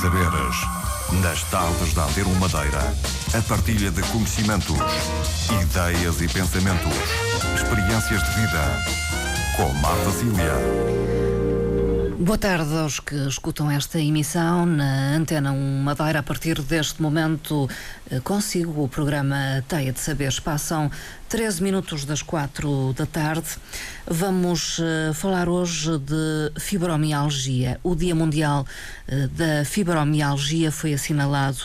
saberes. Nas tardes da Antero Madeira, a partilha de conhecimentos, ideias e pensamentos, experiências de vida. Com Marta Cília. Boa tarde aos que escutam esta emissão na Antena 1 Madeira. A partir deste momento, eh, consigo o programa Teia de Saberes. Passam 13 minutos das 4 da tarde. Vamos uh, falar hoje de fibromialgia. O Dia Mundial uh, da Fibromialgia foi assinalado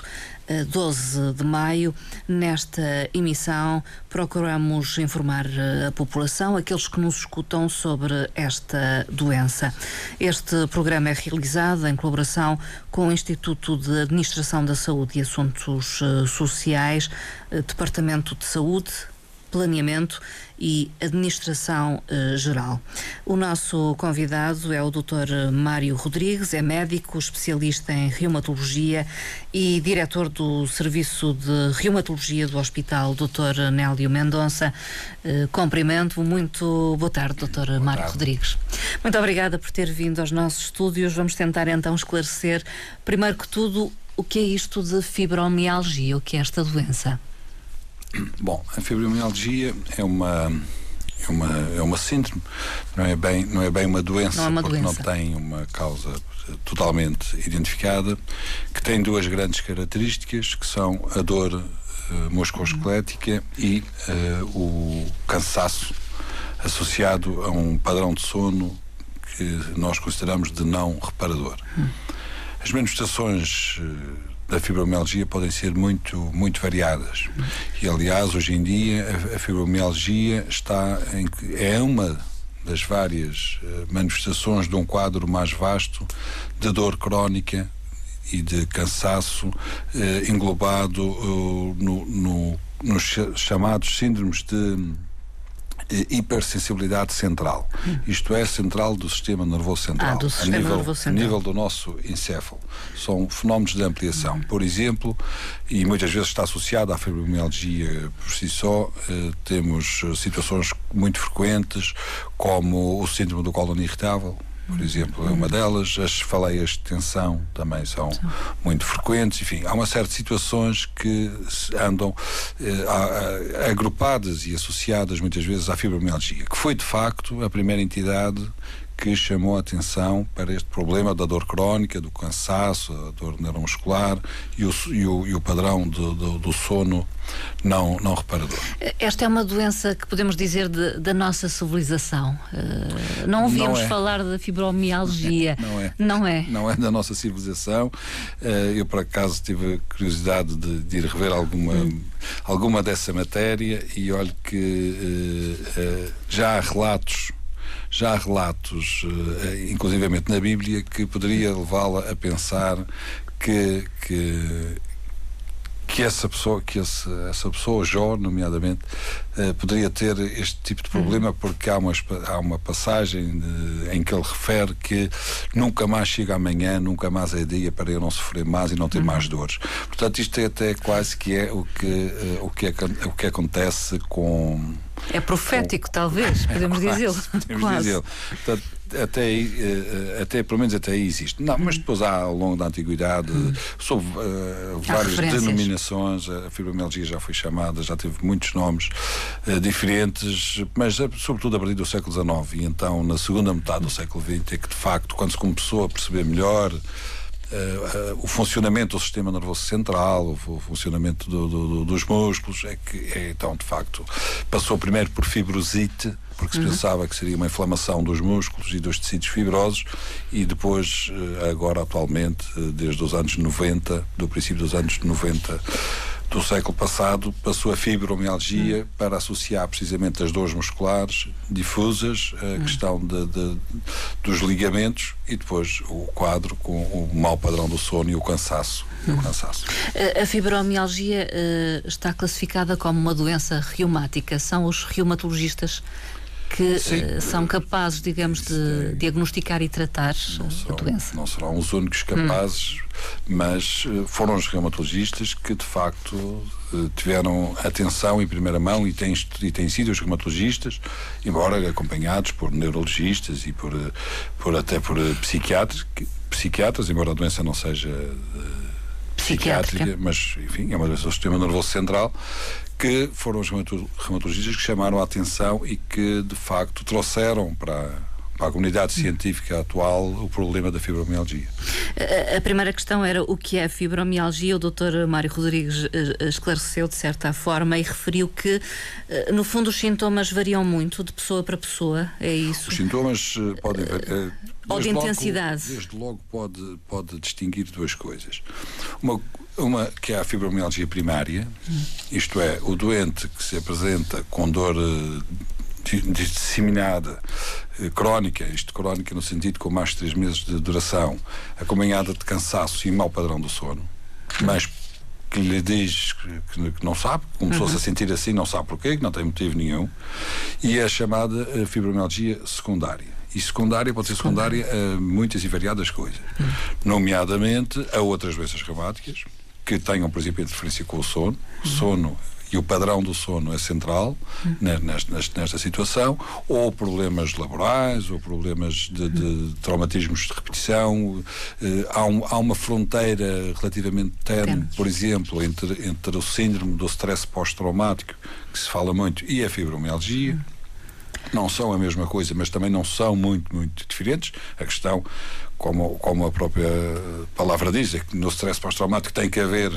12 de maio. Nesta emissão, procuramos informar eh, a população, aqueles que nos escutam, sobre esta doença. Este programa é realizado em colaboração com o Instituto de Administração da Saúde e Assuntos eh, Sociais, eh, Departamento de Saúde, Planeamento e Administração uh, Geral. O nosso convidado é o Dr. Mário Rodrigues, é médico, especialista em reumatologia e diretor do Serviço de Reumatologia do Hospital Dr. Nélio Mendonça. Uh, cumprimento, muito boa tarde, Dr. Boa Mário tarde. Rodrigues. Muito obrigada por ter vindo aos nossos estúdios. Vamos tentar então esclarecer, primeiro que tudo, o que é isto de fibromialgia, o que é esta doença? Bom, a fibromialgia é uma é uma é uma síndrome, não é bem não é bem uma doença não é uma porque doença. não tem uma causa totalmente identificada, que tem duas grandes características que são a dor uh, musculoesquelética e uh, o cansaço associado a um padrão de sono que nós consideramos de não reparador. Hum. As manifestações uh, da fibromialgia podem ser muito, muito variadas. E, aliás, hoje em dia, a, a fibromialgia está em, é uma das várias uh, manifestações de um quadro mais vasto de dor crónica e de cansaço uh, englobado uh, no, no, nos chamados síndromes de hipersensibilidade central. Isto é, central do sistema nervoso central. Ah, do sistema a nível, nervoso central. A nível do nosso encéfalo. São fenómenos de ampliação. Por exemplo, e muitas vezes está associado à fibromialgia por si só, eh, temos situações muito frequentes, como o síndrome do colo irritável, por exemplo, é uma delas. As faleias de tensão também são muito frequentes. Enfim, há uma série de situações que andam eh, agrupadas e associadas muitas vezes à fibromialgia, que foi de facto a primeira entidade que chamou a atenção para este problema da dor crónica, do cansaço, a dor neuromuscular e o, e o, e o padrão do, do, do, sono não, não reparador. Esta é uma doença que podemos dizer de, da nossa civilização. Uh, não ouvimos não é. falar da fibromialgia. Não é. Não é. Não é da nossa civilização. Uh, eu, por acaso, tive curiosidade de, de ir rever alguma, hum. alguma dessa matéria e olho que uh, já há relatos já há relatos, uh, inclusivamente na Bíblia, que poderia levá-la a pensar que, que que essa pessoa, que esse, essa pessoa, Jó, nomeadamente, uh, poderia ter este tipo de problema, uhum. porque há uma, há uma passagem de, em que ele refere que nunca mais chega amanhã, nunca mais é dia para eu não sofrer mais e não ter uhum. mais dores. Portanto, isto é até quase que é o que, o que, é, o que acontece com. É profético, com, talvez, podemos é dizê-lo. Podemos dizê-lo. Até eh, até, pelo menos até aí existe. Não, mas depois há ao longo da antiguidade, hum. sob uh, várias denominações, a fibromialgia já foi chamada, já teve muitos nomes uh, diferentes, mas sobretudo a partir do século XIX e então na segunda metade do século XX é que de facto, quando se começou a perceber melhor Uh, uh, o funcionamento do sistema nervoso central, o, funcionamento do, do, dos músculos, é que é, então de facto passou primeiro por fibrosite, porque se uhum. pensava que seria uma inflamação dos músculos e dos tecidos fibrosos, e depois, uh, agora atualmente, desde os anos 90, do princípio dos anos 90 do século passado passou a fibromialgia hum. para associar precisamente as dores musculares difusas, a hum. questão de, de, dos ligamentos e depois o quadro com o mau padrão do sono e o cansaço. Hum. O cansaço. A fibromialgia uh, está classificada como uma doença reumática. São os reumatologistas que uh, são capazes, digamos, de diagnosticar e tratar não serão, a doença. Não serão os únicos capazes, hum. mas uh, foram os reumatologistas que, de facto, uh, tiveram atenção em primeira mão e têm, e têm sido os reumatologistas, embora acompanhados por neurologistas e por, por até por psiquiatras, que, psiquiatras, embora a doença não seja psiquiátrica, mas enfim, é uma doença do sistema nervoso central, que foram os reumatologistas que chamaram a atenção e que de facto trouxeram para para a comunidade científica atual o problema da fibromialgia. A, primeira questão era o que é fibromialgia. O Dr. Mário Rodrigues eh, eh, esclareceu de certa forma e referiu que, eh, no fundo, os sintomas variam muito de pessoa para pessoa. É isso? Os sintomas podem. Ou de intensidade? Logo, desde logo pode, pode distinguir duas coisas. Uma, uma que é a fibromialgia primária, isto é, o doente que se apresenta com dor disseminada, eh, crónica, isto crónica no sentido com mais de três meses de duração, acompanhada de cansaço e mau padrão do sono, mas que lhe diz que, que não sabe, começou-se uhum. a sentir assim, não sabe porquê, que não tem motivo nenhum, e é a chamada eh, fibromialgia secundária. E secundária pode ser secundária a muitas e variadas coisas, uhum. nomeadamente a outras doenças reumáticas, que tenham, por exemplo, interferência com o sono. O sono e o padrão do sono é central uhum. nesta, nesta, situação, ou problemas laborais, ou problemas de, de traumatismos de repetição. Eh, há, um, há, uma fronteira relativamente tenue, por exemplo, entre, entre o síndrome do stress pós-traumático, que se fala muito, e a fibromialgia. Uhum. Não são a mesma coisa, mas também não são muito, muito diferentes. A questão, como, como a própria palavra diz, é que no stress pós-traumático tem que haver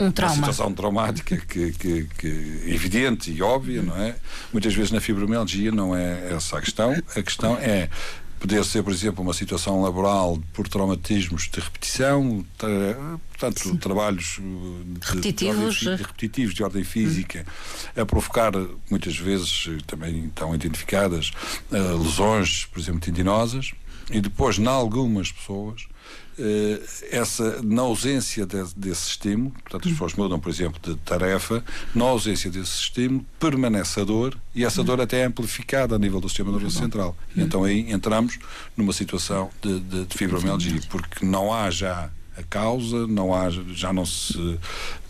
um trauma. Uma situação traumática que, que, que, evidente e óbvia, não é? Muitas vezes na fibromialgia não é essa a questão. A questão é poder ser, por exemplo, uma situação laboral por traumatismos de repetição, portanto, Sim. trabalhos de, repetitivos. De, ordem, repetitivos de ordem física, hum. a provocar, muitas vezes, também estão identificadas, uh, lesões, por exemplo, tendinosas, e depois, em algumas pessoas, eh, essa, na ausência de, desse estímulo, portanto as pessoas mudam, por exemplo, de tarefa, na ausência desse estímulo, permanece a dor e essa dor até é amplificada a nível do sistema nervoso central. E então aí entramos numa situação de, de, de fibromialgia, porque não há já a causa, não há, já não se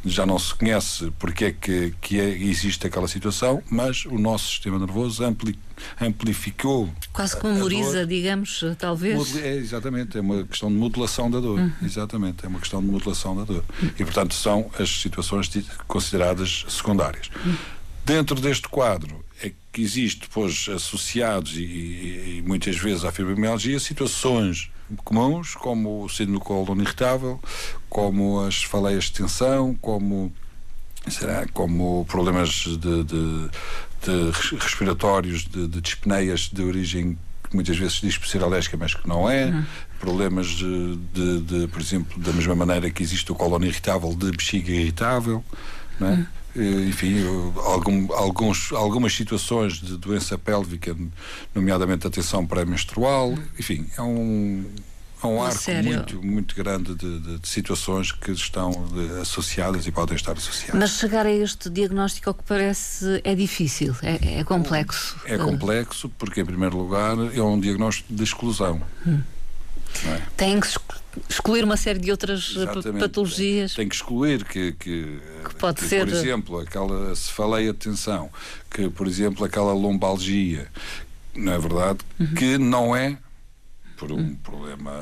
já não se conhece porque é que, que é, existe aquela situação, mas o nosso sistema nervoso ampli, amplificou. Quase que memoriza, digamos, talvez. É, exatamente, é uma questão de modulação da dor. Uhum. Exatamente, é uma questão de modulação da dor. Uhum. E, portanto, são as situações consideradas secundárias. Uhum. Dentro deste quadro é que existe, depois, associados e, e, e muitas vezes à fibromialgia, situações comuns, como o síndrome do colo irritável, como as faleias de tensão, como será como problemas de, de, de respiratórios, de, de dispneias de origem que muitas vezes se diz por ser alérgica, mas que não é, uhum. problemas de, por exemplo, da mesma maneira que existe o colo irritável, de bexiga irritável, não é? Uhum. Eh, enfim, algum, alguns, algumas situações de doença pélvica, nomeadamente a tensão pré-menstrual, enfim, é um, é um arco muito, muito grande de, de, de situações que estão de, associadas e podem estar associadas. Mas chegar a este diagnóstico, ao que parece, é difícil, é, é complexo. É complexo porque, em primeiro lugar, é um diagnóstico de exclusão. Hum. É? Tem que excluir uma série de outras eh, Exatamente. patologias. Tem que excluir que, que, que pode que, ser. Por exemplo, aquela cefaleia de tensão, que, por exemplo, aquela lombalgia, não é verdade? Uhum. Que não é por um problema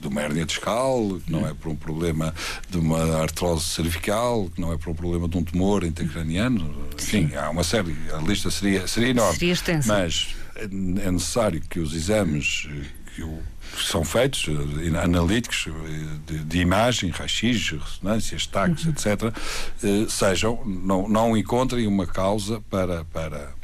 de uma hernia discal, que não é por um problema de uma artrose cervical, que não é por um problema de um tumor intracraniano. Enfim, há uma série. A lista seria, seria enorme. Seria extensa. Mas é necessário que os exames que são feitos uh, analíticos uh, de, de imagem, raio-x, ressonâncias, taques, uhum. etc., uh, sejam, não, não encontrem uma causa para, para,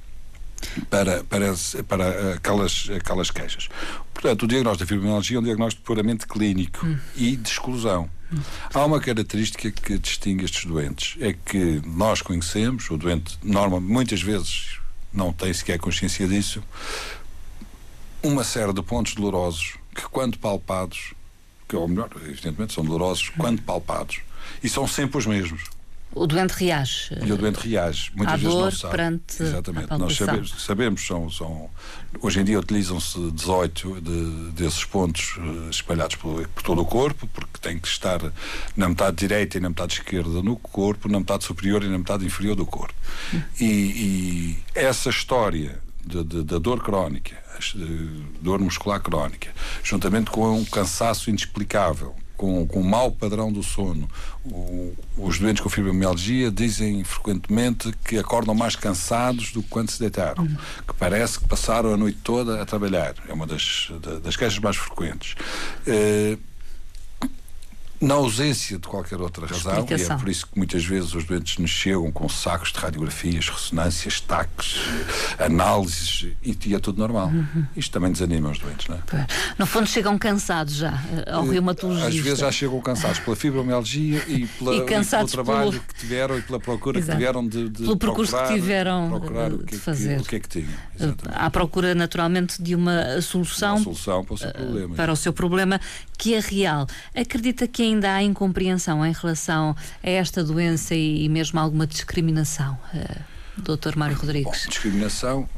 para, para, para aquelas, aquelas queixas. Portanto, o diagnóstico da fibromialgia é um diagnóstico puramente clínico uhum. e de exclusão. Uhum. Há uma característica que distingue estes doentes, é que nós conhecemos, o doente normal, muitas vezes não tem sequer consciência disso, uma série de pontos dolorosos que, quando palpados, que, ou melhor, evidentemente são dolorosos, quando palpados, e são sempre os mesmos. O doente reage. E o doente reage. Muitas vezes dor não sabe. perante Exatamente. Nós sabemos, sabemos são, são, hoje em dia utilizam-se 18 de, desses pontos uh, espalhados por, por, todo o corpo, porque tem que estar na metade direita e na metade esquerda no corpo, na metade superior e na metade inferior do corpo. E, e essa história da dor crónica, dor muscular crónica, juntamente com um cansaço inexplicável, com, com um mau padrão do sono. O, os doentes com fibromialgia dizem frequentemente que acordam mais cansados do que quando se deitaram, que parece que passaram a noite toda a trabalhar. É uma das, das queixas mais frequentes. Uh, na ausência de qualquer outra razão, Explicação. e é por isso que muitas vezes os doentes nos chegam com sacos de radiografias, ressonâncias, taques, análises e, e é tudo normal. Uhum. Isto também desanima os doentes, não é? No fundo, chegam cansados já eh, ao eh, reumatologista. Às vezes já chegam cansados pela fibromialgia e, pela, e, pelo trabalho pelo... que tiveram e pela procura Exato. que tiveram de, de pelo percurso procurar, que tiveram procurar o que, de fazer. Que, o que é que tinham. Exatamente. À procura, naturalmente, de uma solução, uma solução para o seu problema. Para o seu problema, que é real. Acredita que ainda há incompreensão em relação a esta doença e, mesmo alguma discriminação, uh, Dr. Mário Rodrigues? Bom, discriminação.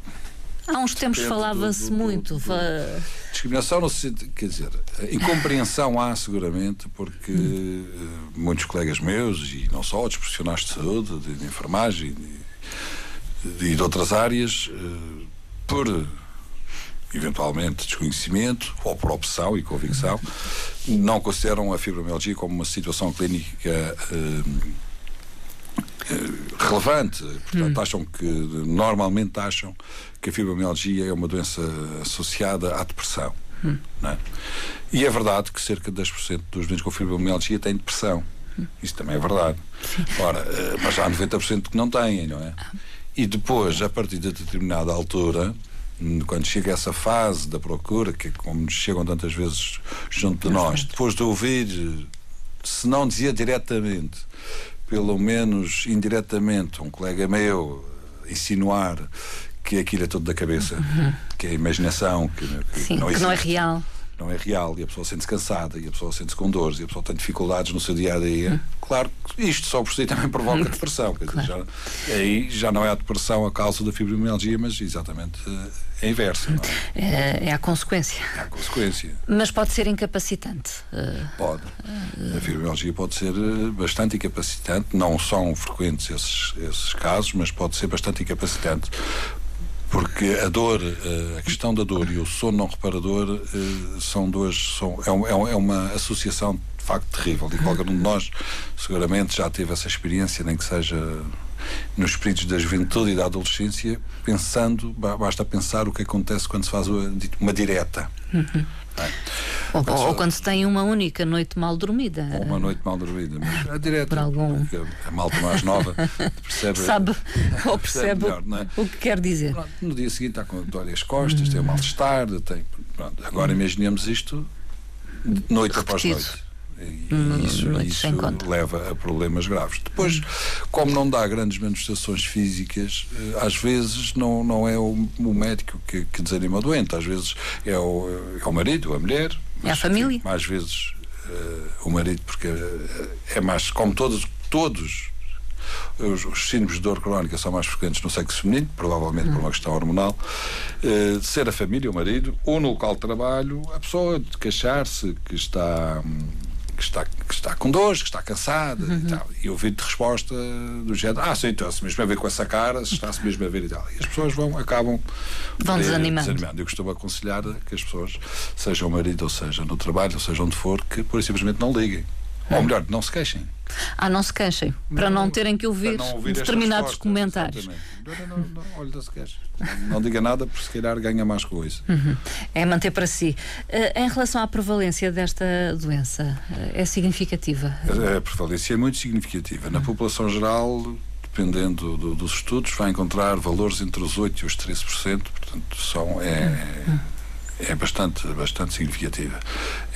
Há uns tempos falava-se muito. Do, do, discriminação no sentido, quer dizer, incompreensão há seguramente, porque hum. uh, muitos colegas meus, e não só, outros profissionais de saúde, de, de enfermagem e de, de, outras áreas, uh, por eventualmente desconhecimento ou por opção e convicção, não consideram a fibromialgia como uma situação clínica uh, relevante. Portanto, hum. acham que, normalmente acham que a fibromialgia é uma doença associada à depressão. Hum. É? E é verdade que cerca de 10% dos doentes com fibromialgia têm depressão. Hum. Isso também é verdade. Ora, eh, mas há 90% que não têm, não é? Ah. E depois, a partir de determinada altura, quando chega essa fase da procura, que é como nos chegam tantas vezes junto de nós, depois de ouvir, se não dizia diretamente, pelo menos indiretamente, um colega meu insinuar que aquilo é tudo da cabeça, uhum. que é a imaginação, que, que, Sim, não, que não é real não é real e a pessoa sente-se cansada e a pessoa sente-se com dores e a pessoa tem dificuldades no seu dia a dia, hum. claro que isto só por si também provoca hum. depressão. Quer dizer, claro. já, aí já não é a depressão a causa da fibromialgia, mas exatamente é a inversa. É? É, é? a consequência. É a consequência. Mas pode ser incapacitante. Eh, pode. A fibromialgia pode ser eh, bastante incapacitante. Não são frequentes esses, esses casos, mas pode ser bastante incapacitante porque a dor, eh, a questão da dor e o sono não reparador eh, são duas, são, é, é, é uma associação de facto terrível e qualquer um de nós seguramente já teve essa experiência, nem que seja nos períodos da juventude e da adolescência, pensando, basta pensar o que acontece quando se faz uma direta. Uhum. Ou, Mas, ou, quando se tem uma única noite mal dormida. uma noite mal dormida, mas é direto. Por algum... A malta mais nova percebe. Sabe ou percebe, melhor, é? o que quer dizer. Pronto, no dia seguinte está com dor às costas, hum. tem um mal-estar, tem. Pronto, agora hum. imaginemos isto noite Repetido. após noite. E isso, isso leva a problemas graves. Depois, como não dá grandes manifestações físicas, eh, às vezes não, não é o, o médico que, que, desanima o doente, às vezes é o, é o marido, a mulher. É a família. Mais vezes uh, o marido, porque é mais, como todos, todos os, os síndromes de dor crónica são mais frequentes no sexo feminino, provavelmente por uma questão hormonal, uh, ser a família, o marido, ou no local de trabalho, a pessoa de queixar-se que está. Que está, que está com dores, que está cansada uhum. e tal. E ouvir de resposta do género, ah, sim, então se mesmo a ver com essa cara, se está-se mesmo a ver e tal. E as pessoas vão, acabam vão desanimando. desanimando. Eu costumo aconselhar que as pessoas, seja o marido, ou seja no trabalho, ou seja onde for, que por simplesmente não liguem. Ou melhor, não se queixem. Ah, não se queixem, para não, não terem que ouvir, ouvir determinados comentários. Não, não, não, olha, não se queixe. Não diga nada, porque se calhar ganha mais com isso. Uhum. É manter para si. Uh, em relação à prevalência desta doença, uh, é significativa? A, a prevalência é muito significativa. Na população geral, dependendo do, dos estudos, vai encontrar valores entre os 8% e os 13%, portanto, são. É, uhum é bastante, bastante significativa.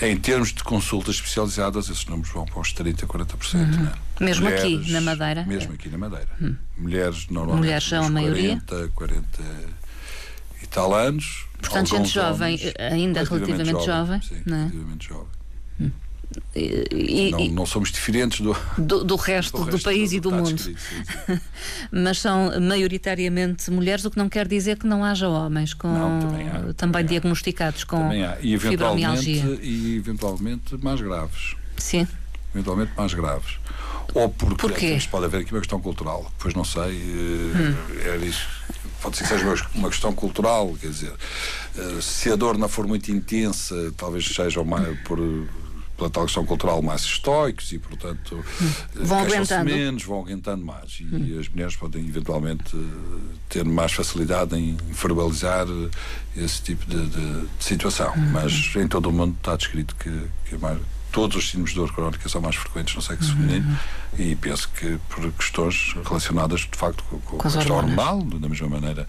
Em termos de consultas especializadas, esses números vão para os 30%, 40%. Uhum. Né? Mesmo Mulheres, aqui na Madeira? Mesmo aqui na Madeira. Uhum. Mulheres normalmente. Mulheres são a maioria? 40, 40 e tal anos. Portanto, gente jovem, ainda relativamente, relativamente jovem. jovem sim, é? relativamente jovem. E, não, não, somos diferentes do, do, do resto do, do resto país do, e do mundo. Sim, sim. Mas são maioritariamente mulheres, o que não quer dizer que não haja homens com, não, também, há, também, também diagnosticados com também há. E fibromialgia. E eventualmente mais graves. Sim. Eventualmente mais graves. Ou porque Porquê? pode haver aqui uma questão cultural, pois não sei, eh, hum. é isso pode ser que seja uma questão cultural, quer dizer, uh, se a dor não for muito intensa, talvez seja mais por pela tal questão cultural mais estoicos e, portanto, hum. vão aguentando menos, vão aguentando mais. E hum. as mulheres podem eventualmente ter mais facilidade em verbalizar esse tipo de, de, de situação. Hum. Mas em todo o mundo está descrito que, que é mais, todos os síndromes de dor crónica são mais frequentes no sexo uhum. feminino e penso que por questões relacionadas de facto com, com, com a questão hormonal, da mesma maneira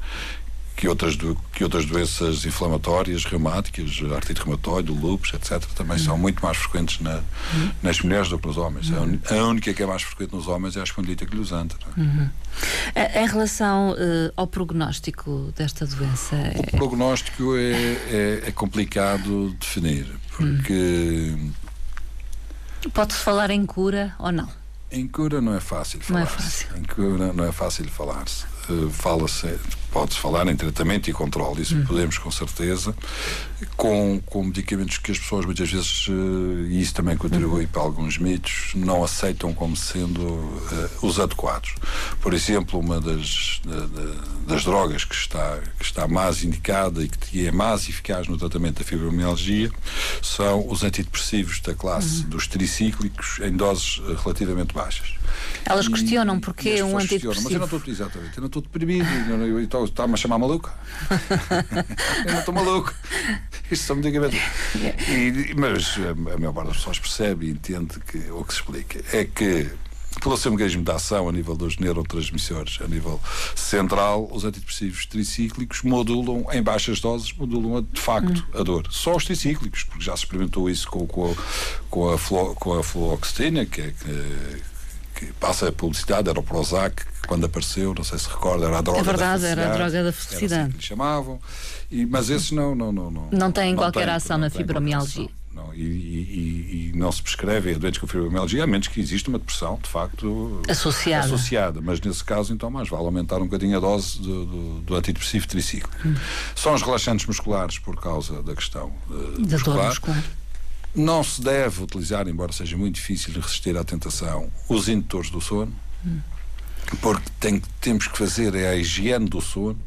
que outras, do, que outras doenças inflamatórias, reumáticas, artrite reumatoide, lúpus, etc., também uhum. são muito mais frequentes na, uhum. nas mulheres do que nos homens. Uhum. A, única que é mais frequente nos homens é a espondilite anquilosante. É? Uhum. Em relação uh, ao prognóstico desta doença? O é... prognóstico é, é, é, complicado de definir, porque. Pode-se falar em cura ou não? Em cura não é fácil falar. Não é fácil. Em cura não é fácil falar-se. Uh, Fala-se pode-se falar em tratamento e controle, isso uhum. podemos com certeza, com, com medicamentos que as pessoas muitas vezes, uh, e isso também contribui uhum. para alguns mitos, não aceitam como sendo uh, os adequados. Por exemplo, uma das, das drogas que está, que está mais indicada e que é mais eficaz no tratamento da fibromialgia são os antidepressivos da classe uhum. dos tricíclicos em doses eh, relativamente baixas. Elas e, questionam porque um antidepressivo. Mas eu não estou, exatamente, eu não estou deprimido, está-me a chamar maluco. eu não estou maluco. Isto são medicamentos. E, mas a maior parte das pessoas percebe e entende que o que se explica é que pelo seu mecanismo de ação a nível dos neurotransmissores, a nível central, os antidepressivos tricíclicos modulam em baixas doses, modulam de facto hum. a dor. Só os tricíclicos, porque já se experimentou isso com, com, a, com a fluoxetina, que é que, que passa a publicidade, era o Prozac, quando apareceu, não sei se recorda, era a droga é verdade, da era a droga da felicidade. Assim que chamavam. E, mas esses não, não, não, não. Não têm qualquer tem, ação na fibromialgia. Não, e, e, e, não se prescreve a doentes com fibromialgia, a menos que exista uma depressão, de facto, associada. associada. Mas nesse caso, então, mais vale aumentar um bocadinho a dose do, do, do antidepressivo triciclo. Hum. São os relaxantes musculares por causa da questão uh, da muscular. dor muscular. Não se deve utilizar, embora seja muito difícil resistir à tentação, os indutores do sono, porque tem, temos que fazer é a higiene do sono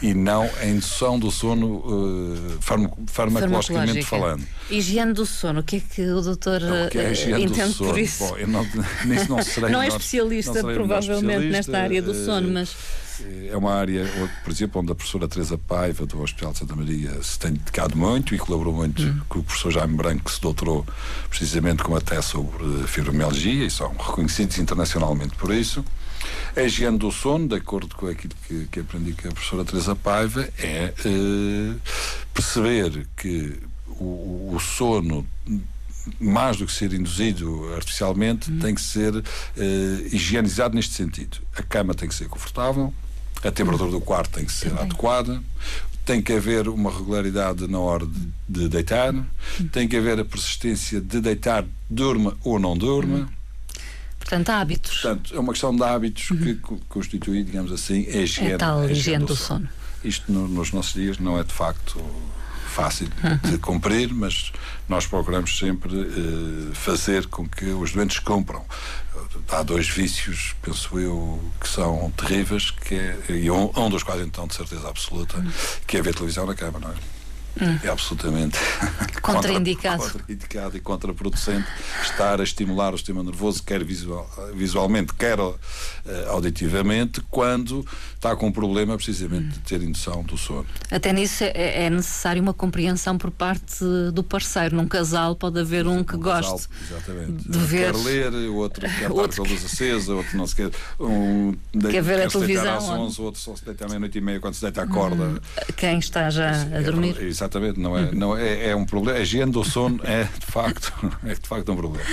e não a indução do sono uh, farmacologicamente falando. Higiene do sono, o que é que o doutor não, que é uh, entende por isso? Bom, eu não, nisso não serei Não é especialista, não provavelmente, especialista, nesta área do sono, mas... Eh, é uma área, por exemplo, onde a professora Teresa Paiva, do Hospital de Santa Maria, se tem dedicado muito e colaborou muito hum. com o professor Jaime Branco, que se doutorou precisamente com uma tese sobre fibromialgia e são reconhecidos internacionalmente por isso. A higiene do sono, de acordo com aquilo que, que aprendi com a professora Teresa Paiva, é uh, perceber que o, o, sono mais do que ser induzido artificialmente, hum. tem que ser uh, higienizado neste sentido. A cama tem que ser confortável, a temperatura do quarto tem que ser Também. adequada, tem que haver uma regularidade na hora de, de deitar, tem que haver a persistência de deitar, durma ou não durma. Hum. Portanto, hábitos. Portanto, é uma questão de hábitos uhum. que constitui, digamos assim, a higiene, é tal a higiene do, do sono. sono. Isto no, nos nossos dias não é de facto fácil uhum. de cumprir, mas nós procuramos sempre uh, fazer com que os doentes cumpram. Há dois vícios, penso eu, que são terríveis, que é, e um, um dos quais então de certeza absoluta, uhum. que é ver televisão na cama, não é? Hum. É absolutamente contraindicado. Contra, contraindicado e contraproducente estar a estimular o sistema nervoso, quer visual, visualmente, quer uh, auditivamente, quando está com um problema precisamente hum. de ter indução do sono. Até nisso é, é necessário uma compreensão por parte do parceiro. Num casal pode haver um que um goste de ver. Quer ler, o outro quer estar com a luz acesa, outro não se quer. Um, quer ver quer a televisão. às 11, o outro só se deita à meia-noite e meia quando se deita à corda. Hum. Quem está já a dormir. É, exatamente, não é, não é, é um problema. A higiene do sono é de facto, é de facto um problema.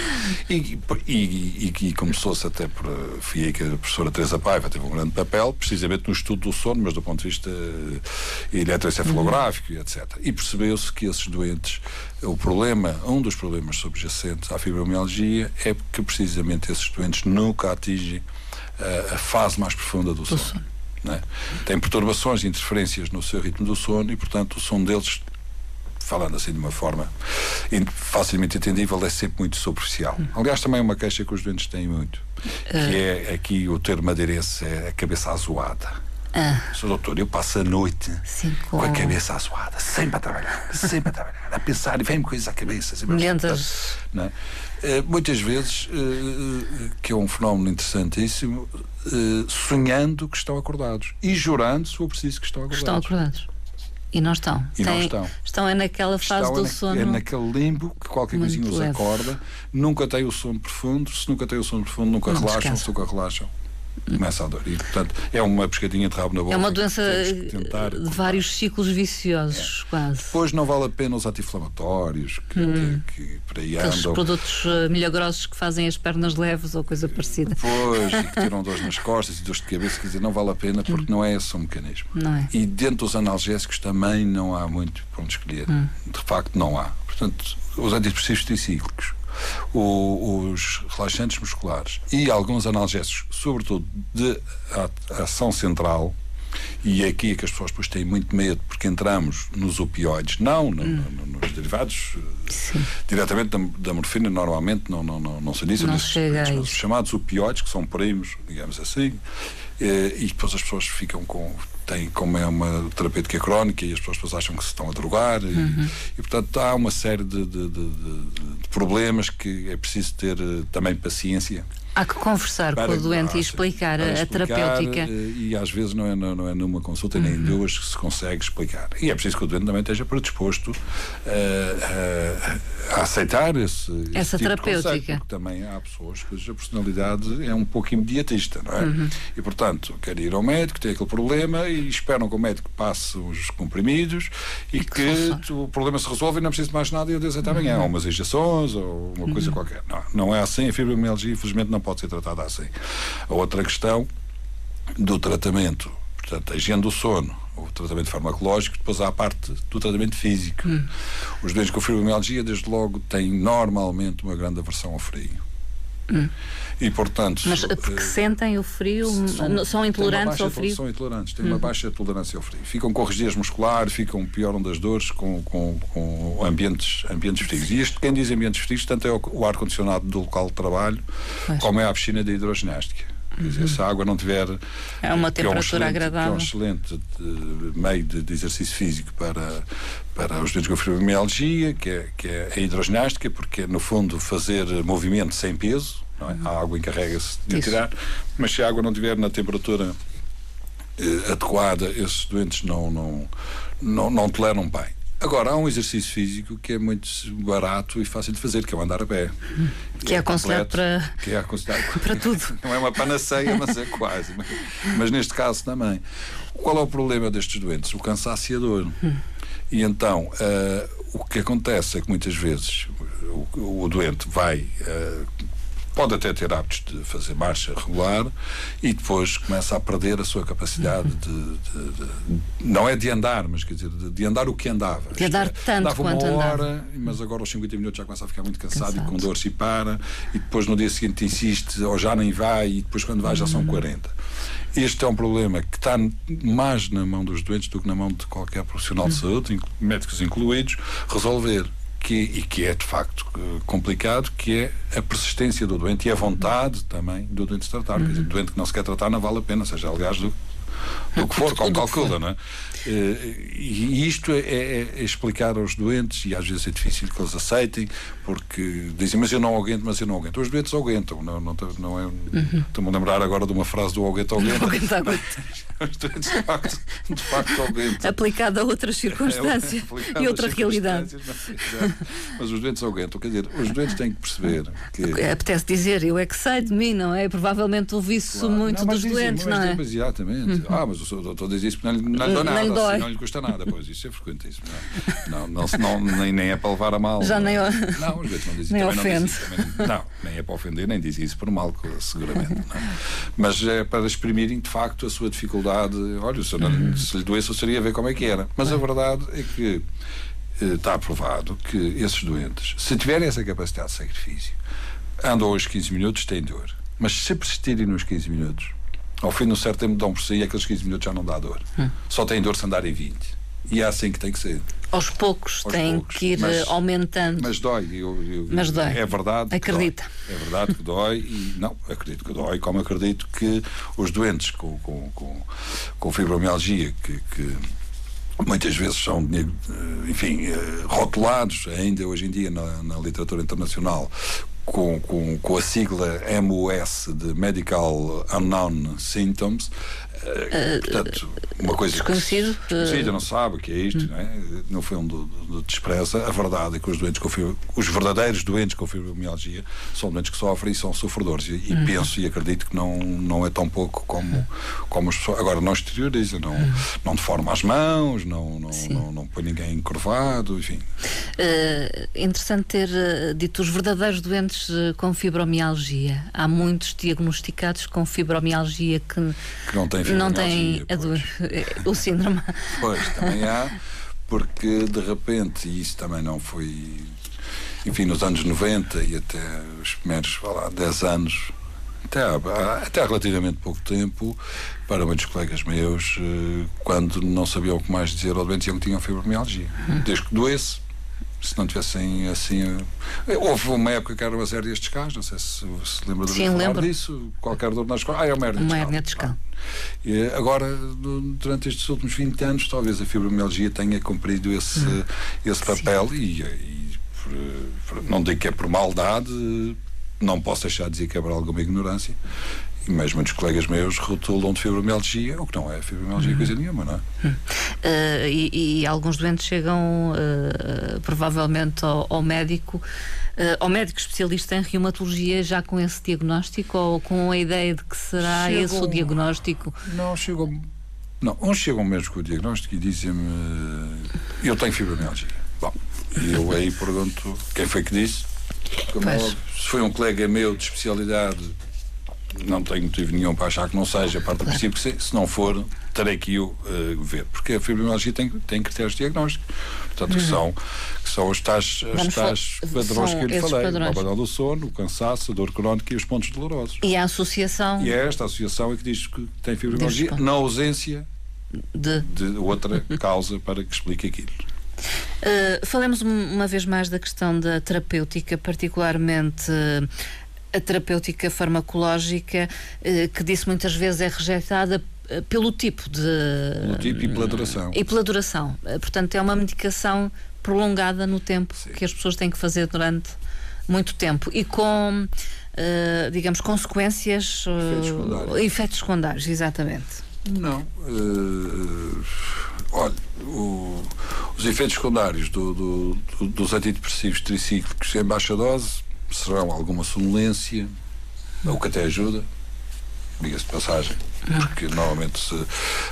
E, e, e, e começou-se até por. Fui aí que a professora Teresa Paiva teve um grande papel, precisamente no estudo do sono, mas do ponto de vista eh, eletroencefalográfico, uhum. etc. E percebeu-se que esses doentes, o problema, um dos problemas subjacentes à fibromialgia é que precisamente esses doentes nunca atingem a, eh, a fase mais profunda do sono. Sono. É? Tem perturbações e interferências no seu ritmo do sono e, portanto, o sono deles, falando assim de uma forma facilmente entendível, é sempre muito superficial. Hum. Aliás, também é uma queixa que os doentes têm muito, que uh... é aqui o termo madeirense é a cabeça azoada. Ah. Doutor, eu passo a noite Sim, com... com... a cabeça assoada, sempre a trabalhar, sempre a trabalhar, a pensar e vem-me coisas à cabeça. Milhentas. É? Uh, muitas vezes, uh, que é um fenómeno interessantíssimo, uh, sonhando que estão acordados e jurando, se for preciso, que estão acordados. Estão acordados. E não estão. E Tem, não estão. Estão é naquela fase estão do é sono. É naquele limbo que qualquer coisinha os acorda. Nunca tem o sono profundo. Se nunca tem o sono profundo, nunca não relaxam. Se nunca relaxam, começa a dor. E, portanto, é uma pescadinha de rabo na boca. É uma doença de vários ciclos viciosos, é. quase. Depois não vale a pena os anti-inflamatórios que, hum. que, que, por aí Aqueles andam. produtos uh, milagrosos que fazem as pernas leves ou coisa parecida. Pois, e que tiram dores nas costas e dores de cabeça, quer dizer, não vale a pena porque hum. não é esse o mecanismo. Não é. E dentro dos analgésicos também não há muito para onde escolher. Hum. De facto, não há. Portanto, os antidepressivos tricíclicos o, os relaxantes musculares e alguns analgésicos, sobretudo de ação central, e é aqui que as pessoas depois têm muito medo, porque entramos nos opioides, não no, hum. no, nos derivados Sim. diretamente da, da, morfina, normalmente não, não, não, não se diz, não chamados opioides, que são primos, digamos assim, e, e depois as pessoas ficam com tem, como é uma terapêutica crónica e as pessoas acham que se estão a drogar uhum. e, e, portanto há uma série de, de, de, de, problemas que é preciso ter uh, também paciência Há que conversar com o doente e explicar, a, explicar terapêutica. Eh, e às vezes não é, não é numa consulta uhum. nem em duas que se consegue explicar. E é preciso que o doente também esteja predisposto a, a, a aceitar esse, essa tipo terapêutica. Conceito, porque também há pessoas cuja personalidade é um pouco imediatista, não é? Uhum. E portanto, quer ir ao médico, tem aquele problema e esperam que o médico passe os comprimidos e, e que, que o problema se resolva e não precisa de mais nada e eu Deus até amanhã. Uhum. Ou umas injeções ou uma coisa uhum. qualquer. Não, não é assim. A fibromialgia, infelizmente, não pode ser tratada assim. A outra questão do tratamento, portanto, a higiene do sono, o tratamento farmacológico, depois há a parte do tratamento físico. Hum. Os doentes com fibromialgia, desde logo, têm normalmente uma grande aversão ao frio. Hum. E, portanto, Mas porque uh, sentem o frio, são, são intolerantes ao frio? São intolerantes, têm uma baixa tolerância ao frio. Ficam com rigidez muscular, ficam, pioram das dores com, com, com ambientes, ambientes frios. E isto, quem diz ambientes frios, tanto é o, o ar-condicionado do local de trabalho, pois. como é a piscina de hidroginástica. Uhum. Dizer, se a água não tiver. É uma temperatura é um agradável. é um excelente de, meio de, de, exercício físico para, para os doentes com fibromialgia, que é, que é a hidroginástica, porque é, no fundo, fazer movimento sem peso é? A água encarrega-se de Isso. tirar, mas se a água não estiver na temperatura eh, adequada, esses doentes não, não, não, não toleram bem. Agora, há um exercício físico que é muito barato e fácil de fazer, que é o andar a pé. Que é, é aconselhado para... Que é aconselhado para tudo. Não é uma panaceia, mas é quase. Mas, mas, neste caso também. Qual é o problema destes doentes? O cansaço e a dor. Hum. E então, uh, o que acontece é que muitas vezes o, o doente vai uh, pode até ter hábitos de fazer marcha regular e depois começa a perder a sua capacidade de, de, de não é de andar, mas quer dizer, de, de andar o que andava. De andar é, tanto andava quanto uma hora, andava. mas agora aos 50 minutos já começa a ficar muito cansado, cansado. e com dor se para, e depois no dia seguinte insiste, ou já nem vai, e depois quando vai já são 40. Uhum. Este é um problema que está mais na mão dos doentes do que na mão de qualquer profissional de uhum. saúde, médicos incluídos, resolver que, e que é de facto complicado, que é a persistência do doente e a vontade também do doente se tratar. Uhum. Quer dizer, o doente que não se quer tratar não vale a pena, seja aliás do, do que for, como calcula, não é? Eh, e isto é, é, é, explicar aos doentes, e às vezes é difícil que eles aceitem, porque dizem, mas eu não aguento, mas eu não aguento. Os doentes aguentam, não, não, não é. Uhum. Estou-me a lembrar agora de uma frase do aguento, aguento. Os doentes de facto, de facto aguentam. Aplicado a outras circunstâncias é, e outra realidade. Mas, os doentes aguentam, quer dizer, os doentes têm que perceber que. Apetece dizer, eu é que sei de mim, não é? Provavelmente ouvi isso claro. muito não, dos doentes, não é? Exatamente. Uhum. Ah, mas o doutor diz isso porque não, não lhe dá nada, assim, não lhe custa nada. Pois isso é frequentíssimo. Não, não, não, não nem, nem é para levar a mal. Já nem. Não, os não dizem nem ofende. Não, também, não, nem é para ofender, nem dizem isso por mal, seguramente. Não. É? Mas é para exprimirem de facto a sua dificuldade. Olha, se, não, se lhe doesse, eu seria ver como é que era. Mas a verdade é que eh, está provado que esses doentes, se tiverem essa capacidade de sacrifício, andam hoje 15 minutos, têm dor. Mas se persistirem nos 15 minutos, ao fim de um certo tempo dão por si aqueles 15 minutos já não dá dor. Hum. Só têm dor se andarem 20. E é assim que tem que ser. aos poucos aos tem poucos, que ir mas, aumentando. Mas dói, eu, eu, mas dói. É verdade. Acredita. É verdade que dói e não, acredito que dói, como acredito que os doentes com, com, com, com fibromialgia que, que muitas vezes são, enfim, eh, rotulados ainda hoje em dia na, na literatura internacional com, com, com a sigla MOS de Medical Unknown Symptoms, Uh, Portanto, uma coisa desconhecido, que desconhecida, não sabe o que é isto, não é? No fundo, despreza a verdade é que os doentes com os verdadeiros doentes com fibromialgia são doentes que sofrem e são sofredores. E, e hum. penso e acredito que não, não é tão pouco como, como as pessoas. Agora, não exterioriza, não, hum. não deforma as mãos, não, não, não, não, põe ninguém encurvado, enfim. Uh, interessante ter dito os verdadeiros doentes uh, com fibromialgia. Há muitos diagnosticados com fibromialgia que, que não têm não tem a dor, o síndrome. Pois, também há, porque de repente, e isso também não foi. Enfim, nos anos 90 e até os primeiros, lá, 10 anos, até há, até há relativamente pouco tempo, para muitos colegas meus, eh, quando não sabiam o que mais dizer ao doente, diziam que tinham fibromialgia. Uhum. Desde que doesse, se não tivessem assim. Eh, houve uma época que era uma destes casos, não sei se se lembra de Sim, lembro. disso. Qualquer dor nas costas. Ah, é uma hernia uma hernia discal. Agora, durante estes últimos 20 anos, talvez a fibromialgia tenha cumprido esse, hum. esse papel e, e por, por, não digo que é por maldade, não posso deixar de dizer que é por alguma ignorância. Mas muitos colegas meus rotulam de fibromialgia, o que não é fibromialgia, uhum. coisa nenhuma, não é? Uhum. Uh, e, e, alguns doentes chegam uh, provavelmente ao, ao médico, uh, ao médico especialista em reumatologia, já com esse diagnóstico ou com a ideia de que será chegam, esse o diagnóstico? Não, chegam. Não, uns chegam mesmo com o diagnóstico e dizem-me: Eu tenho fibromialgia. Bom, e eu aí pergunto: quem foi que disse? Como, se foi um colega meu de especialidade não tenho motivo nenhum para achar que não seja parte do princípio, se, se não for, terei que o uh, ver, porque a fibromialgia tem, tem critérios diagnósticos, portanto, que uhum. são, que são os tais, os tais padrões que eu lhe falei, padrões. o padrão do sono, o cansaço, a dor crónica e os pontos dolorosos. E a associação... E é esta associação é que diz que tem fibromialgia na ausência de, de outra causa para que explique aquilo. Uh, falemos uma vez mais da questão da terapêutica, particularmente uh, a terapêutica farmacológica, eh, que disse muitas vezes é rejeitada eh, pelo tipo de. Pelo tipo e pela duração. E pela duração. Eh, portanto, é uma medicação prolongada no tempo Sim. que as pessoas têm que fazer durante muito tempo e com, uh, digamos, consequências. Efeitos secundários. Efeitos secundários, exatamente. Não. Uh, olha, o, os efeitos secundários do, do, do, dos antidepressivos tricíclicos em baixa dose serão alguma sonolência, o que até ajuda, diga-se de passagem, porque normalmente se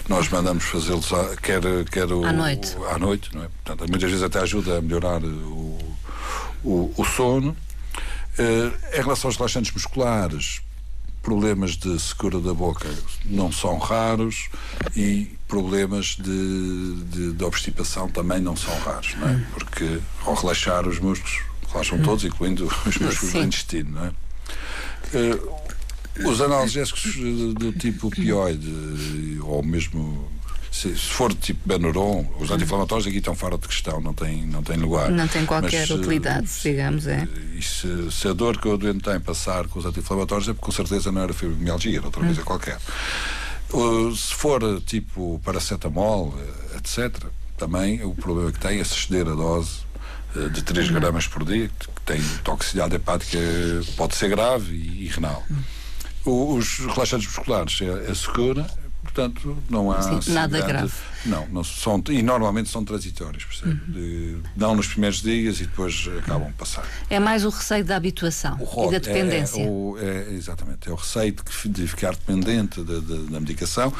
nós mandamos fazê-los quer, quer o, à noite, à noite não é? Portanto, muitas vezes até ajuda a melhorar o, o, o sono. Uh, em relação aos relaxantes musculares, problemas de secura da boca não são raros e problemas de, de, de obstipação também não são raros, não é? Porque ao relaxar os músculos relaxam todos, incluindo os músculos do intestino, não é? Uh, os analgésicos do tipo opioide, ou mesmo se, for de tipo Benuron, os anti-inflamatórios aqui estão fora de questão, não tem, não tem lugar. Não tem qualquer Mas, utilidade, se, digamos, é. E se, se, a dor que o doente tem passar com os anti-inflamatórios é porque com certeza não era fibromialgia, era outra coisa hum. qualquer. se for tipo paracetamol, eh, etc., também o problema que tem é se exceder a dose eh, de 3 uhum. gramas por dia, que tem toxicidade hepática, pode ser grave e, e renal. Uhum. Os relaxantes musculares é, é segura, portanto não há Sim, nada grave. Não, não são, e normalmente são transitórios, percebe? Uhum. Dão nos primeiros dias e depois acabam de passar. É mais o receio da habituação o e da dependência. É, é, o, é, exatamente, é o receio de, de ficar dependente da, da, da medicação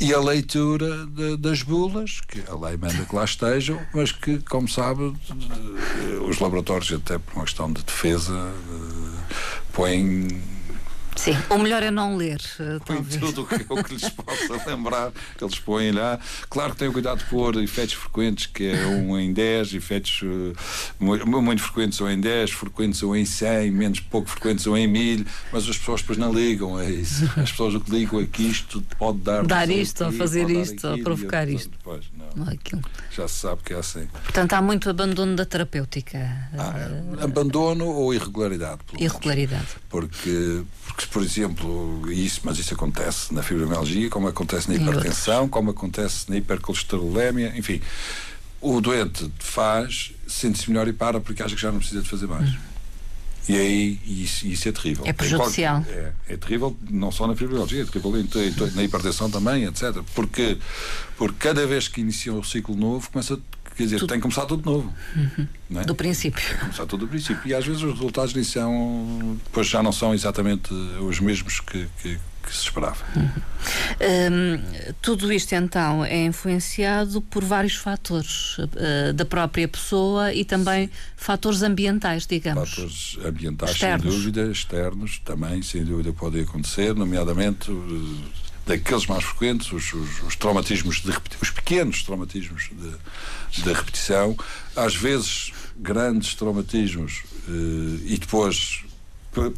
e a leitura de, das bulas, que a lei manda que lá estejam, mas que, como sabe, os laboratórios, até por uma questão de defesa, põem Sim, o melhor é não ler. Eh, talvez. tudo o que, o que lhes possa lembrar, eles põem lá. Claro que tenho cuidado de pôr efeitos frequentes, que é um em 10, efeitos uh, muito frequentes ou em 10, frequentes ou em 100, menos pouco frequentes ou em 1000, mas as pessoas depois não ligam a isso. As pessoas o que ligam é que isto pode dar. Dar isto, ou fazer isto, ou provocar isto. Depois, não. Aquilo. Já se sabe que é assim. Portanto, há muito abandono da terapêutica. Ah, abandono ou irregularidade? Irregularidade. Menos. Porque, porque, por exemplo, isso, mas isso acontece na fibromialgia, como acontece na hipertensão, como acontece na hipercolesterolemia, enfim. O doente faz, sente-se melhor e para porque acha que já não precisa de fazer mais. Hum. E aí isso, isso, é terrível. É prejudicial. É, é, terrível não só na fibromialgia, é terrível na hipertensão também, etc. Porque, porque cada vez que inicia um ciclo novo, começa, quer dizer, tudo. tem que começar tudo de novo. Uhum. É? Do princípio. Tem que começar tudo do princípio. E às vezes os resultados nisso são, depois já não são exatamente os mesmos que, que que se esperava. Uhum. Um, tudo isto então é influenciado por vários fatores uh, da própria pessoa e também Sim. fatores ambientais, digamos. Fatores ambientais, externos. sem dúvida, externos também, sem dúvida, podem acontecer, nomeadamente. Uh, daqueles mais frequentes, os, os, os traumatismos de os pequenos traumatismos de, de repetição, às vezes grandes traumatismos uh, e depois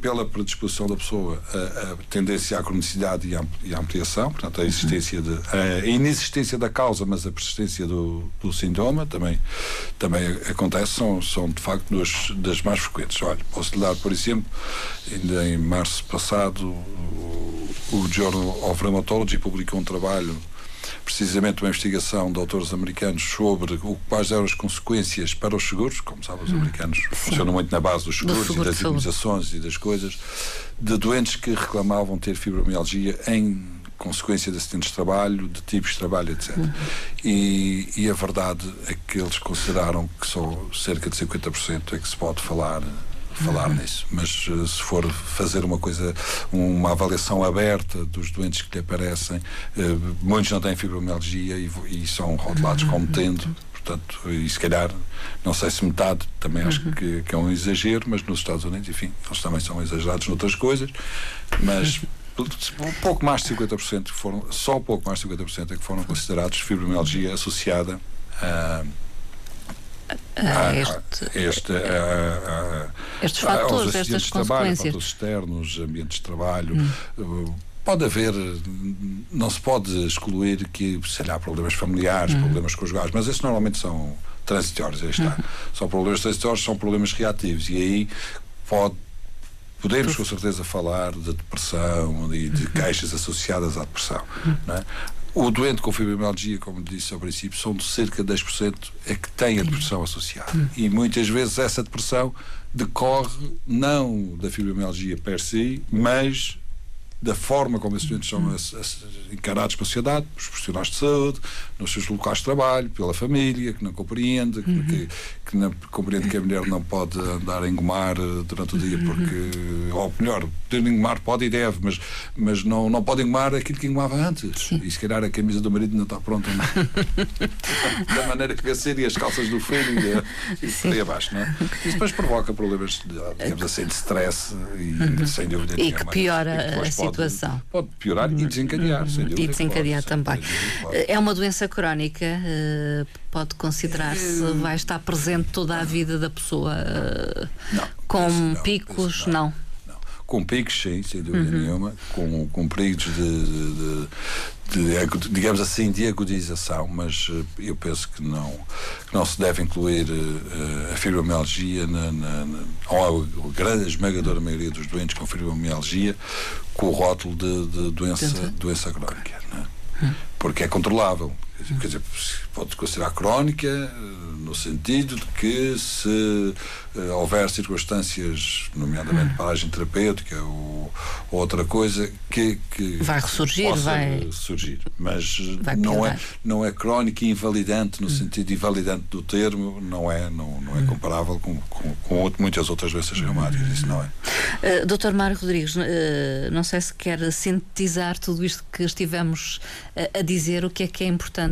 pela predisposição da pessoa a, a tendência à cronicidade e à, ampliação, portanto, a existência de a inexistência da causa, mas a persistência do, do sintoma também também acontece, são, são de facto duas das mais frequentes. Olha, posso lhe dar, por exemplo, ainda em março passado, o, o Journal of Rheumatology publicou um trabalho precisamente uma investigação de autores americanos sobre o, quais eram as consequências para os seguros, como sabem, os hum. americanos Sim. funcionam muito na base dos seguros seguro e das indemnizações e das coisas, de doentes que reclamavam ter fibromialgia em consequência de acidentes de trabalho, de tipos de trabalho, etc. Uhum. E, e, a verdade é que eles consideraram que só cerca de 50% é que se pode falar falar uhum. nisso, mas uh, se for fazer uma coisa, uma avaliação aberta dos doentes que lhe aparecem, uh, muitos não têm fibromialgia e, e são rotulados uhum. como tendo, portanto, e se calhar, não sei se metade, também acho uhum. que, que, é um exagero, mas nos Estados Unidos, enfim, eles também são exagerados noutras coisas, mas um pouco mais de 50% foram, só um pouco mais de 50% é que foram considerados fibromialgia associada a a este, este, a, estes fatores, estas consequências. Trabalho, externos, ambientes de trabalho. Hum. Pode haver, não se pode excluir que, sei lá, problemas familiares, hum. problemas conjugais, mas esses normalmente são transitórios, aí está. Hum. São problemas transitórios, são problemas reativos, e aí pode podemos com certeza falar de depressão e de uhum. queixas associadas à depressão. Não é? O doente com fibromialgia, como disse ao princípio, são de cerca de 10% é que tem a depressão associada. Hum. E muitas vezes essa depressão decorre não da fibromialgia per si, mas da forma como esses doentes são hum. encarados pela sociedade, pelos profissionais de saúde, nos seus locais de trabalho, pela família, que não compreende, uhum. que, que não compreende que a mulher não pode andar a engomar eh, durante o dia, porque, uhum. ou melhor, poder engomar pode e deve, mas, mas não, não pode engomar aquilo que engomava antes. Sim. E se calhar a camisa do marido não está pronta. Não? da maneira que deve ser, e as calças do filho, e, e por aí abaixo, não é? Isso depois provoca problemas, de, digamos assim, de stress e, uhum. sem dúvida E que piora a situação. Pode, pode piorar e desencadear, sem dúvida. E desencadear pode, também. É uma doença doença crónica uh, pode considerar-se uh, vai estar presente toda a vida da pessoa uh, não, com não, picos? não. não. Com picos, sim, sem dúvida uhum. nenhuma, com, com perigos de, de, de, de, digamos assim, de agudização, mas eu penso que não, que não se deve incluir uh, a fibromialgia na, na, na, ou a grande esmagadora maioria dos doentes com fibromialgia com o rótulo de, doença, doença crónica. É? Hum. Porque é controlável. Quer dizer, pode considerar crónica, eh, no sentido de que se uh, houver circunstâncias, nomeadamente hum. paragem terapêutica ou, ou, outra coisa, que, que vai ressurgir, vai surgir. Mas vai não, é, não é crónica e invalidante, no hum. sentido invalidante do termo, não é, não, não é hum. comparável com, com, com, muitas outras doenças reumáticas, isso não é. Uh, eh, Dr. Mário Rodrigues, uh, não sei se quer sintetizar tudo isto que estivemos a dizer, o que é que é importante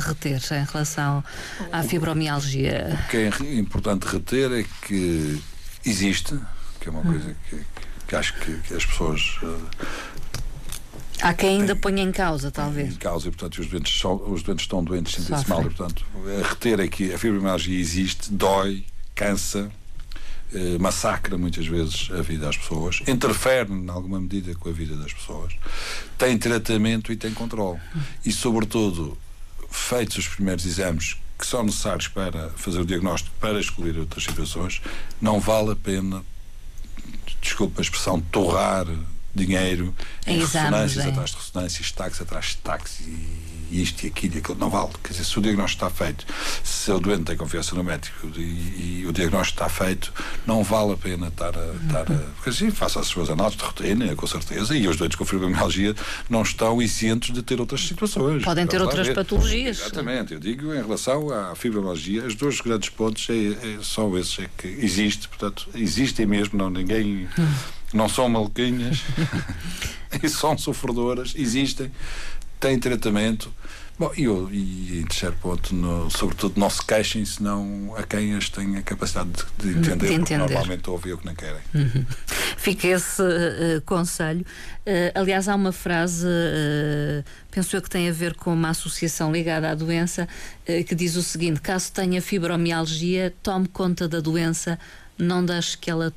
reter em relação à fibromialgia? O que é importante reter é que existe, que é uma hum. coisa que, que acho que, que as pessoas. Uh, Há quem ainda ponha em causa, talvez. Em causa, e portanto os doentes, só, os doentes estão doentes, sentem-se mal, e portanto a reter aqui a fibromialgia existe, dói, cansa, eh, massacra muitas vezes a vida das pessoas, interfere em alguma medida com a vida das pessoas, tem tratamento e tem controle. E sobretudo, feitos os primeiros exames que são necessários para fazer o diagnóstico, para excluir outras situações, não vale a pena, desculpa a expressão, torrar dinheiro em, em ressonâncias é. atrás de ressonâncias, táxis atrás de táxis isto e aquilo e aquilo. Não vale. Quer dizer, se o diagnóstico está feito, se o doente tem confiança no médico e, e o diagnóstico está feito, não vale a pena estar a. Estar a porque assim, faça as suas análises de rotina, com certeza, e os doentes com fibromialgia não estão isentos de ter outras situações. Podem ter outras patologias. Exatamente. Eu digo em relação à fibromialgia, os dois grandes pontos é, é, são esses: é que existe, portanto, existem mesmo, não ninguém. Hum não são maluquinhas e são sofredoras, existem, têm tratamento. Bom, e, e em terceiro ponto, no, sobretudo, não se queixem senão a quem as tem a capacidade de, de entender, de entender. normalmente ouvem o que não querem. Uhum. Fica esse uh, conselho. Uh, aliás, há uma frase, uh, penso eu que tem a ver com uma associação ligada à doença, que diz o seguinte: caso tenha fibromialgia, tome conta da doença, não deixe que ela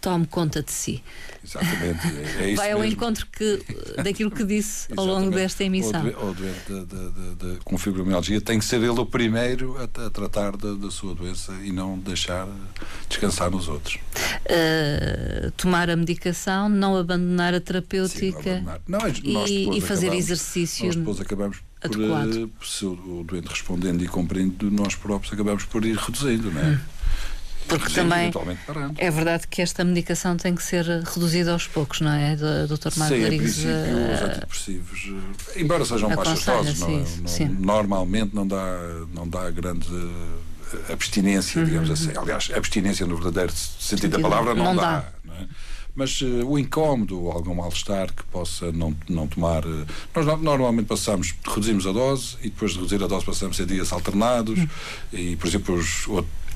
tome conta de si. Exatamente. É, é Vai ao mesmo. encontro que, daquilo que disse ao longo desta emissão. O doente de, de, de, com fibromialgia tem que ser ele o primeiro a, a tratar da, sua doença e não deixar descansar nos outros. Uh, tomar a medicação, não abandonar a terapêutica Sim, não abandonar. Não, e, e, fazer acabamos, exercício. Nós depois acabamos por, uh, se o, doente respondendo e compreendendo, nós próprios acabamos por ir reduzindo, não é? Hum. Porque também é verdade que esta medicação tem que ser reduzida aos poucos, não é, Dr. Mário Sim, Rodrigues? Sim, os antidepressivos, eh, embora sejam baixas doses, não, é? não, normalmente não dá, não dá grande eh, abstinência, uhum. digamos assim. Aliás, abstinência no verdadeiro sentido, da palavra não, não dá. dá. Não é? Mas uh, o incómodo, algum mal-estar que possa não, não tomar. Uh, nós normalmente passamos, reduzimos a dose e depois de reduzir a dose passamos a dias alternados. Uhum. E, por exemplo, os,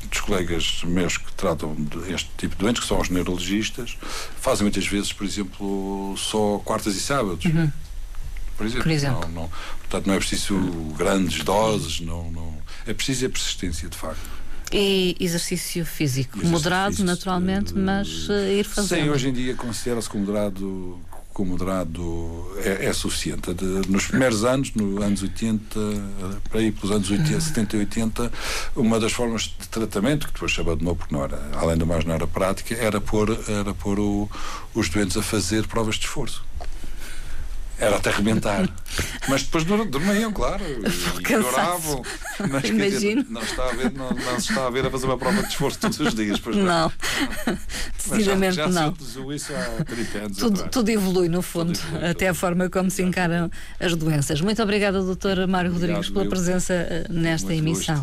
dos colegas meus que tratam este tipo de doentes, que são os neurologistas, fazem muitas vezes, por exemplo, só quartas e sábados. Uhum. Por exemplo. Por exemplo. Não, não, portanto, não é preciso grandes doses, não, não, é preciso a persistência, de facto. E exercício físico, exercício moderado, físico, naturalmente, mas uh, ir fazendo. Sim, hoje em dia considera-se como moderado com moderado é, é suficiente. De, nos primeiros anos, nos anos 80, para ir pelos anos 80, 70 e 80, uma das formas de tratamento, que depois se abandonou porque não era, além do mais não era prática, era pôr, era pôr o, os doentes a fazer provas de esforço. Era até arrebentar. Mas depois dormiam, claro. Choravam. Mas Imagino. Dizer, não, está a ver, não, não, se está a ver a fazer uma prova de esforço todos os dias. Pois não. não. Decididamente já, já não. isso há 30 anos. Tudo, tudo evolui, no fundo, evolui, até a forma como se encaram as doenças. Muito obrigada, doutor Mário Rodrigues, pela presença eh, nesta Muito emissão. Gosto.